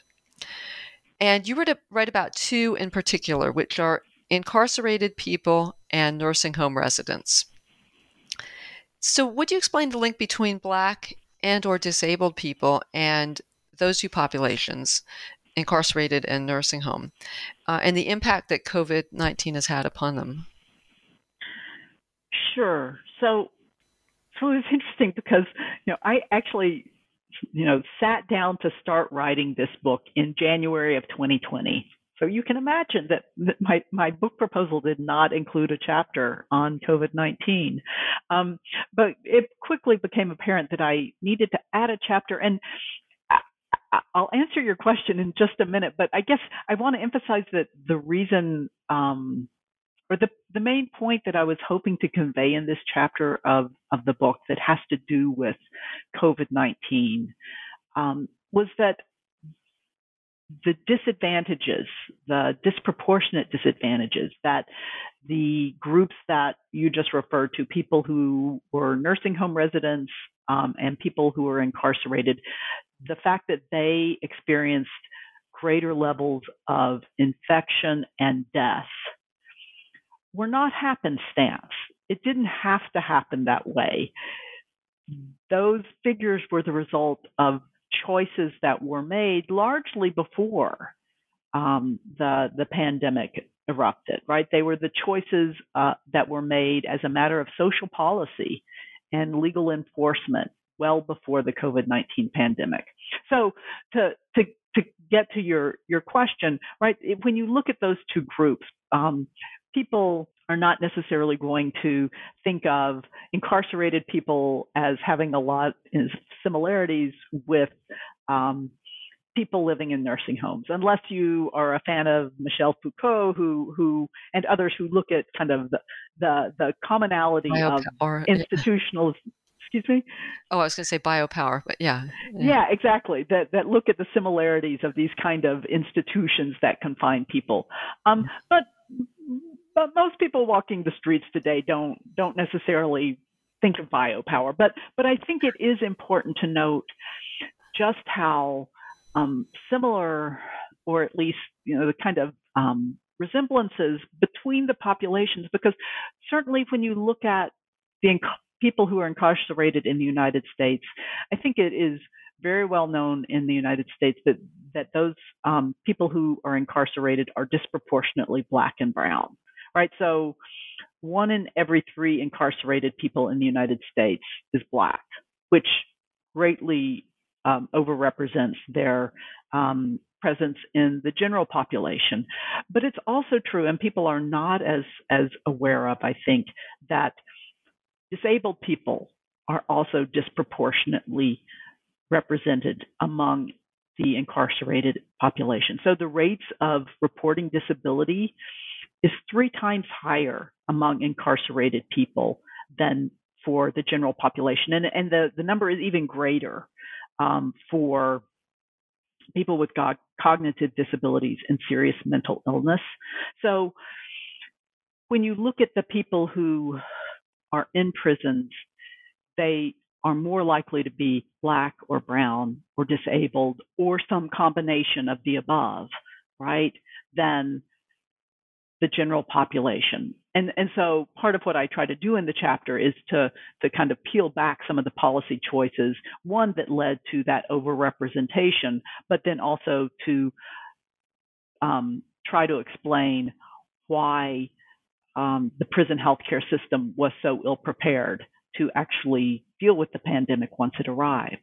And you were to write about two in particular, which are incarcerated people and nursing home residents. So, would you explain the link between Black and or disabled people and those two populations, incarcerated and nursing home, uh, and the impact that COVID nineteen has had upon them? Sure. So, so it's interesting because you know I actually you know sat down to start writing this book in January of 2020. So you can imagine that my my book proposal did not include a chapter on COVID-19, um, but it quickly became apparent that I needed to add a chapter and. I'll answer your question in just a minute, but I guess I want to emphasize that the reason um, or the, the main point that I was hoping to convey in this chapter of, of the book that has to do with COVID 19 um, was that the disadvantages, the disproportionate disadvantages that the groups that you just referred to, people who were nursing home residents um, and people who were incarcerated, the fact that they experienced greater levels of infection and death were not happenstance. It didn't have to happen that way. Those figures were the result of choices that were made largely before um, the the pandemic erupted. Right, they were the choices uh, that were made as a matter of social policy and legal enforcement well before the COVID nineteen pandemic. So to to to get to your your question, right? When you look at those two groups, um, people are not necessarily going to think of incarcerated people as having a lot of similarities with um, people living in nursing homes, unless you are a fan of Michel Foucault, who who and others who look at kind of the the, the commonality of institutional. Excuse me. Oh, I was going to say biopower, but yeah, yeah. Yeah, exactly. That that look at the similarities of these kind of institutions that confine people. Um, but but most people walking the streets today don't don't necessarily think of biopower. But but I think it is important to note just how um, similar, or at least you know the kind of um, resemblances between the populations, because certainly when you look at the inc- people who are incarcerated in the United States, I think it is very well known in the United States that that those um, people who are incarcerated are disproportionately black and brown right? So one in every three incarcerated people in the United States is black, which greatly um, overrepresents their um, presence in the general population. But it's also true, and people are not as as aware of, I think, that disabled people are also disproportionately represented among the incarcerated population. So the rates of reporting disability is three times higher among incarcerated people than for the general population. And, and the, the number is even greater um, for people with co- cognitive disabilities and serious mental illness. So when you look at the people who are in prisons, they are more likely to be black or brown or disabled or some combination of the above, right? Than the general population. And, and so part of what I try to do in the chapter is to, to kind of peel back some of the policy choices, one that led to that overrepresentation, but then also to um, try to explain why um, the prison healthcare system was so ill prepared to actually deal with the pandemic once it arrived.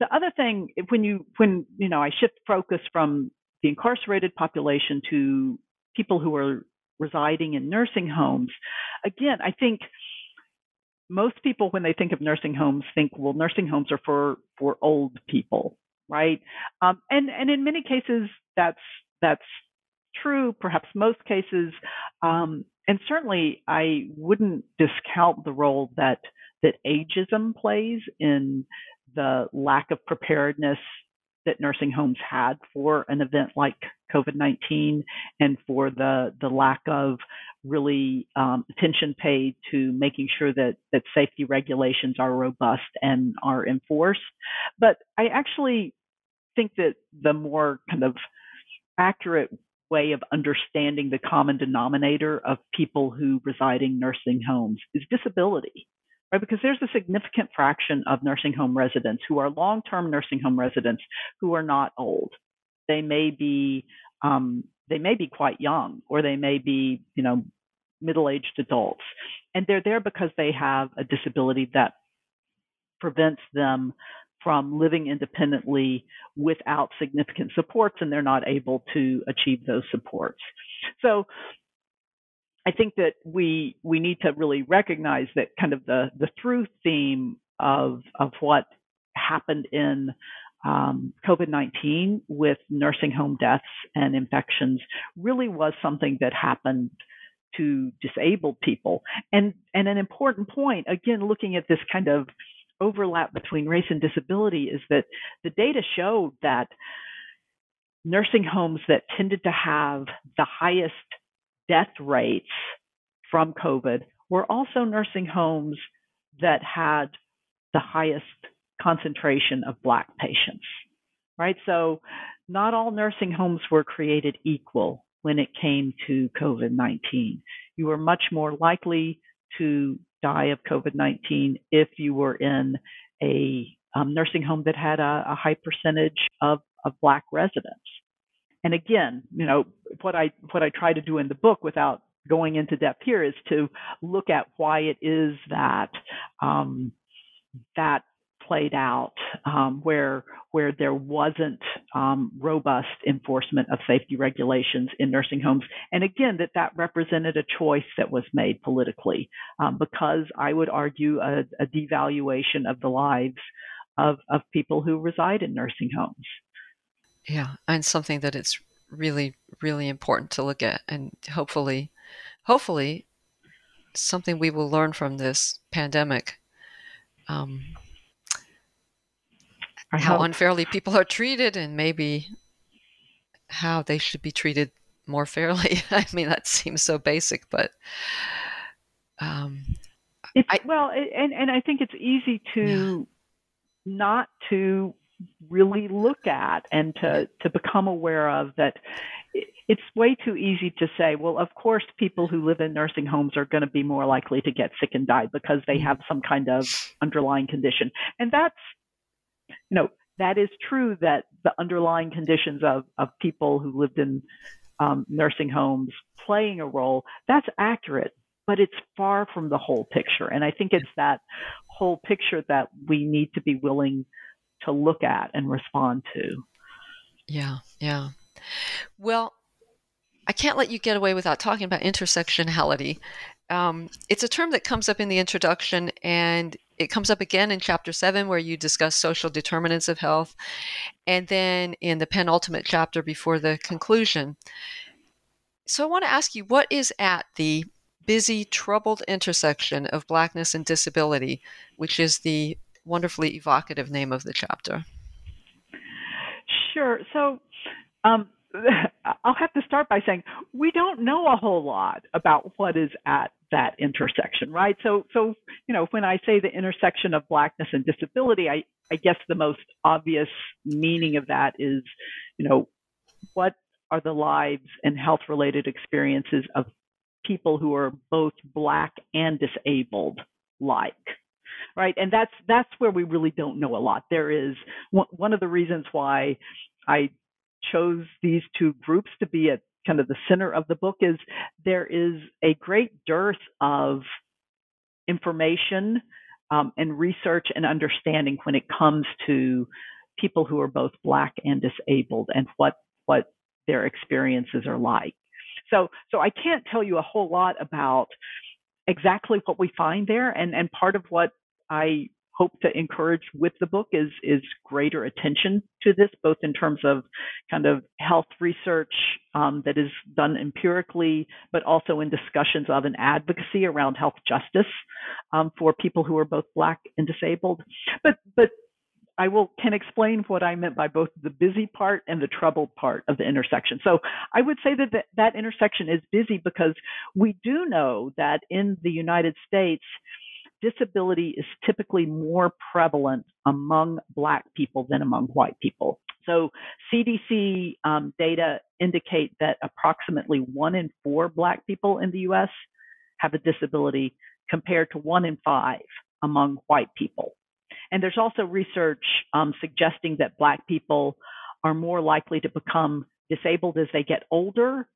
The other thing, when you when you know I shift focus from the incarcerated population to people who are residing in nursing homes. Again, I think most people when they think of nursing homes think well nursing homes are for for old people right um, and and in many cases that's that's true perhaps most cases um, and certainly i wouldn't discount the role that that ageism plays in the lack of preparedness that nursing homes had for an event like COVID-19 and for the the lack of really um, attention paid to making sure that that safety regulations are robust and are enforced. But I actually think that the more kind of accurate way of understanding the common denominator of people who reside in nursing homes is disability right? Because there's a significant fraction of nursing home residents who are long-term nursing home residents who are not old. They may be um, they may be quite young, or they may be you know middle-aged adults, and they're there because they have a disability that prevents them from living independently without significant supports, and they're not able to achieve those supports. So I think that we we need to really recognize that kind of the the through theme of of what happened in um, COVID 19 with nursing home deaths and infections really was something that happened to disabled people. And, and an important point, again, looking at this kind of overlap between race and disability, is that the data showed that nursing homes that tended to have the highest death rates from COVID were also nursing homes that had the highest concentration of Black patients, right? So not all nursing homes were created equal when it came to COVID 19. You were much more likely to die of COVID 19 if you were in a um, nursing home that had a, a high percentage of, of Black residents. And again, you know, what I what I try to do in the book without going into depth here is to look at why it is that um, that played out um, where where there wasn't um, robust enforcement of safety regulations in nursing homes, and again that that represented a choice that was made politically um, because I would argue a, a, devaluation of the lives of of people who reside in nursing homes. Yeah, and something that it's really really important to look at, and hopefully, hopefully, something we will learn from this pandemic. Um, how unfairly people are treated and maybe how they should be treated more fairly. I mean, that seems so basic, but um, I, well, and and I think it's easy to yeah. not to really look at and to to become aware of that. It's way too easy to say, well, of course, people who live in nursing homes are going to be more likely to get sick and die because they mm-hmm. have some kind of underlying condition, and that's you know, that is true that the underlying conditions of, of people who lived in um, nursing homes playing a role, that's accurate, but it's far from the whole picture. And I think it's that whole picture that we need to be willing to look at and respond to. Yeah, yeah. Well, I can't let you get away without talking about intersectionality. Um, it's a term that comes up in the introduction and it comes up again in chapter seven, where you discuss social determinants of health. And then in the penultimate chapter before the conclusion. So I want to ask you what is at the busy, troubled intersection of Blackness and disability, which is the wonderfully evocative name of the chapter? Sure. So, um, I'll have to start by saying we don't know a whole lot about what is at that intersection, right? So, so you know, when I say the intersection of blackness and disability, I, I guess the most obvious meaning of that is, you know, what are the lives and health-related experiences of people who are both black and disabled like? right and that's that's where we really don't know a lot there is one of the reasons why i chose these two groups to be at kind of the center of the book is there is a great dearth of information um, and research and understanding when it comes to people who are both black and disabled and what what their experiences are like. So so I can't tell you a whole lot about exactly what we find there and and part of what I hope to encourage with the book is is greater attention to this, both in terms of kind of health research um, that is done empirically, but also in discussions of an advocacy around health justice um, for people who are both Black and disabled. But but I will can explain what I meant by both the busy part and the troubled part of the intersection. So I would say that that, that intersection is busy because we do know that in the United States disability is typically more prevalent among Black people than among white people. So CDC um, data indicate that approximately one in four Black people in the US have a disability compared to one in five among white people. And there's also research um, suggesting that Black people are more likely to become disabled as they get older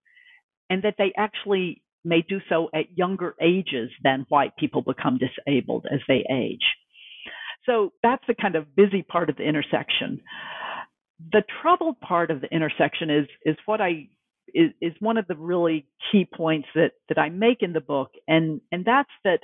and that they actually may do so at younger ages than white people become disabled as they age. So that's the kind of busy part of the intersection. The troubled part of the intersection is is what I is, is one of the really key points that that I make in the book, and and that's that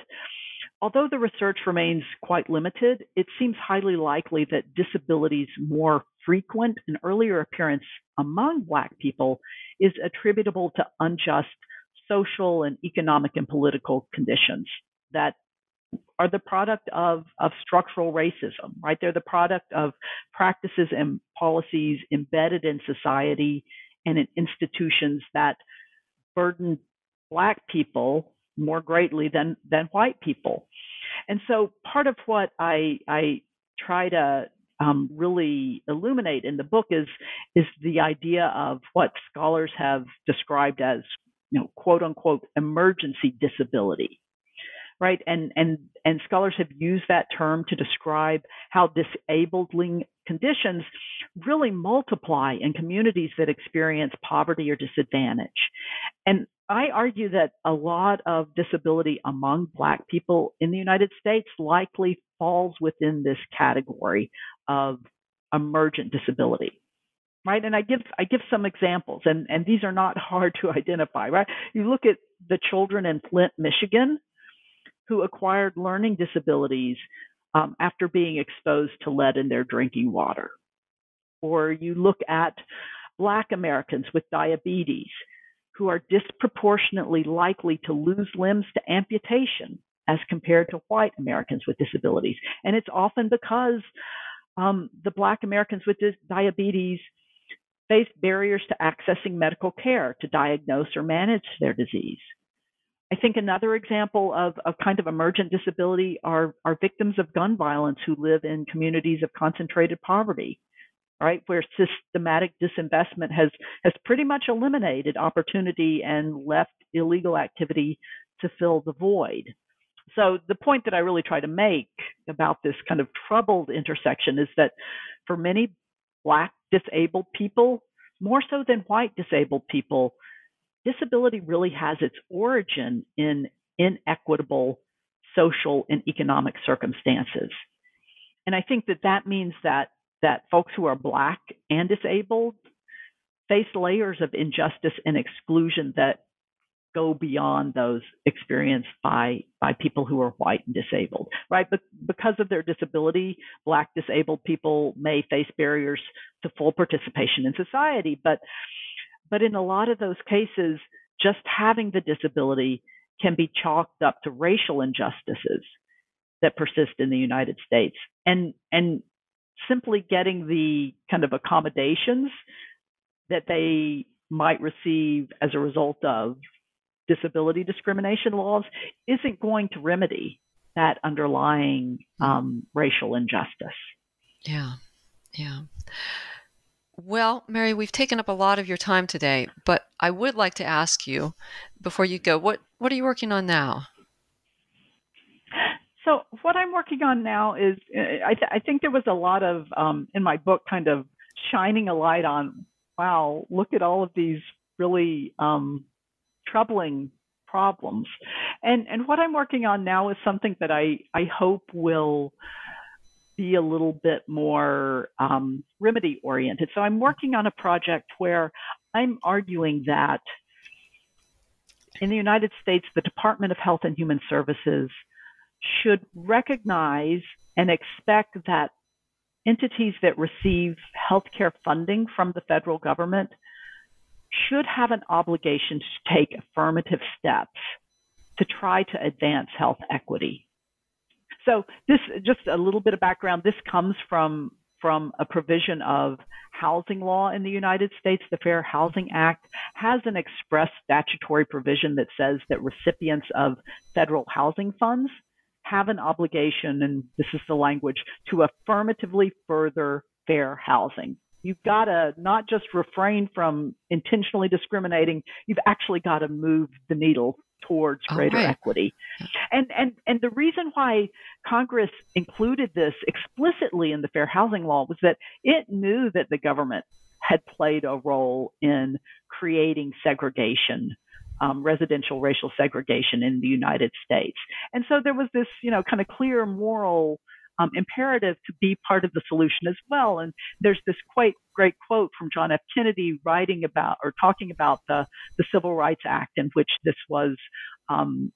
although the research remains quite limited, it seems highly likely that disability's more frequent and earlier appearance among Black people is attributable to unjust social and economic and political conditions that are the product of, of structural racism, right? They're the product of practices and policies embedded in society and in institutions that burden black people more greatly than than white people. And so part of what I I try to um, really illuminate in the book is is the idea of what scholars have described as you know quote unquote emergent disability right and and and scholars have used that term to describe how disabling conditions really multiply in communities that experience poverty or disadvantage and I argue that a lot of disability among Black people in the United States likely falls within this category of emergent disability. Right. And I give I give some examples and, and these are not hard to identify, right? You look at the children in Flint, Michigan, who acquired learning disabilities um, after being exposed to lead in their drinking water. Or you look at Black Americans with diabetes who are disproportionately likely to lose limbs to amputation as compared to white Americans with disabilities. And it's often because um, the Black Americans with diabetes face barriers to accessing medical care to diagnose or manage their disease. I think another example of, of kind of emergent disability are, are victims of gun violence who live in communities of concentrated poverty right? Where systematic disinvestment has has pretty much eliminated opportunity and left illegal activity to fill the void. So the point that I really try to make about this kind of troubled intersection is that for many black disabled people, more so than white disabled people, disability really has its origin in inequitable social and economic circumstances. And I think that that means that that folks who are Black and disabled face layers of injustice and exclusion that go beyond those experienced by by people who are white and disabled right? But because of their disability black disabled people may face barriers to full participation in society but but in a lot of those cases just having the disability can be chalked up to racial injustices that persist in the United States. And and simply getting the kind of accommodations that they might receive as a result of disability discrimination laws isn't going to remedy that underlying um, racial injustice. Yeah, yeah. Well, Mary, we've taken up a lot of your time today, but I would like to ask you before you go, what what are you working on now? So what I'm working on now is I, th- I think there was a lot of um, in my book kind of shining a light on wow look at all of these really um, troubling problems and and what I'm working on now is something that I I hope will be a little bit more um, remedy oriented. So I'm working on a project where I'm arguing that in the United States, the Department of Health and Human Services should recognize and expect that entities that receive healthcare funding from the federal government should have an obligation to take affirmative steps to try to advance health equity. So this just a little bit of background. This comes from from a provision of housing law in the United States. The Fair Housing Act has an express statutory provision that says that recipients of federal housing funds have an obligation, and this is the language, to affirmatively further fair housing. You've got to not just refrain from intentionally discriminating, you've actually got to move the needle towards greater right. equity. And, and, and the reason why Congress included this explicitly in the fair housing law was that it knew that the government had played a role in creating segregation um, residential racial segregation in the United States. And so there was this, you know, kind of clear moral um, imperative to be part of the solution as well. And there's this quite great quote from John F. Kennedy writing about or talking about the, the Civil Rights Act in which this was um,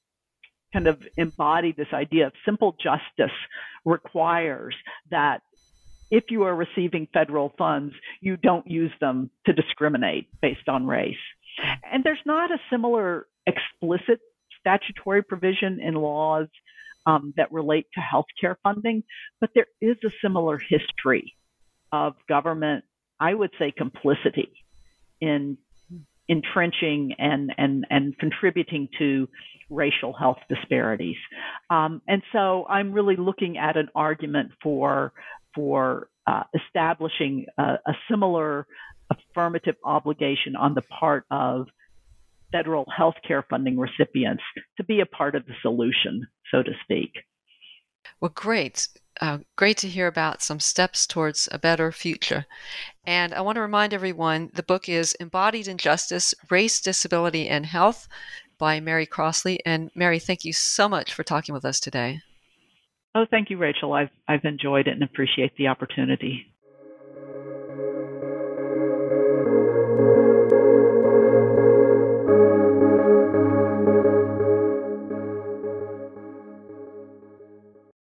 kind of embodied this idea of simple justice requires that if you are receiving federal funds, you don't use them to discriminate based on race. And there's not a similar explicit statutory provision in laws um, that relate to healthcare funding, but there is a similar history of government, I would say, complicity in entrenching and and and contributing to racial health disparities. Um, and so I'm really looking at an argument for for uh, establishing a, a similar affirmative obligation on the part of federal health care funding recipients to be a part of the solution, so to speak. Well, great. Uh, great to hear about some steps towards a better future. And I want to remind everyone the book is Embodied Injustice Race, Disability, and Health by Mary Crossley. And Mary, thank you so much for talking with us today. Oh, thank you, Rachel. I've, I've enjoyed it and appreciate the opportunity.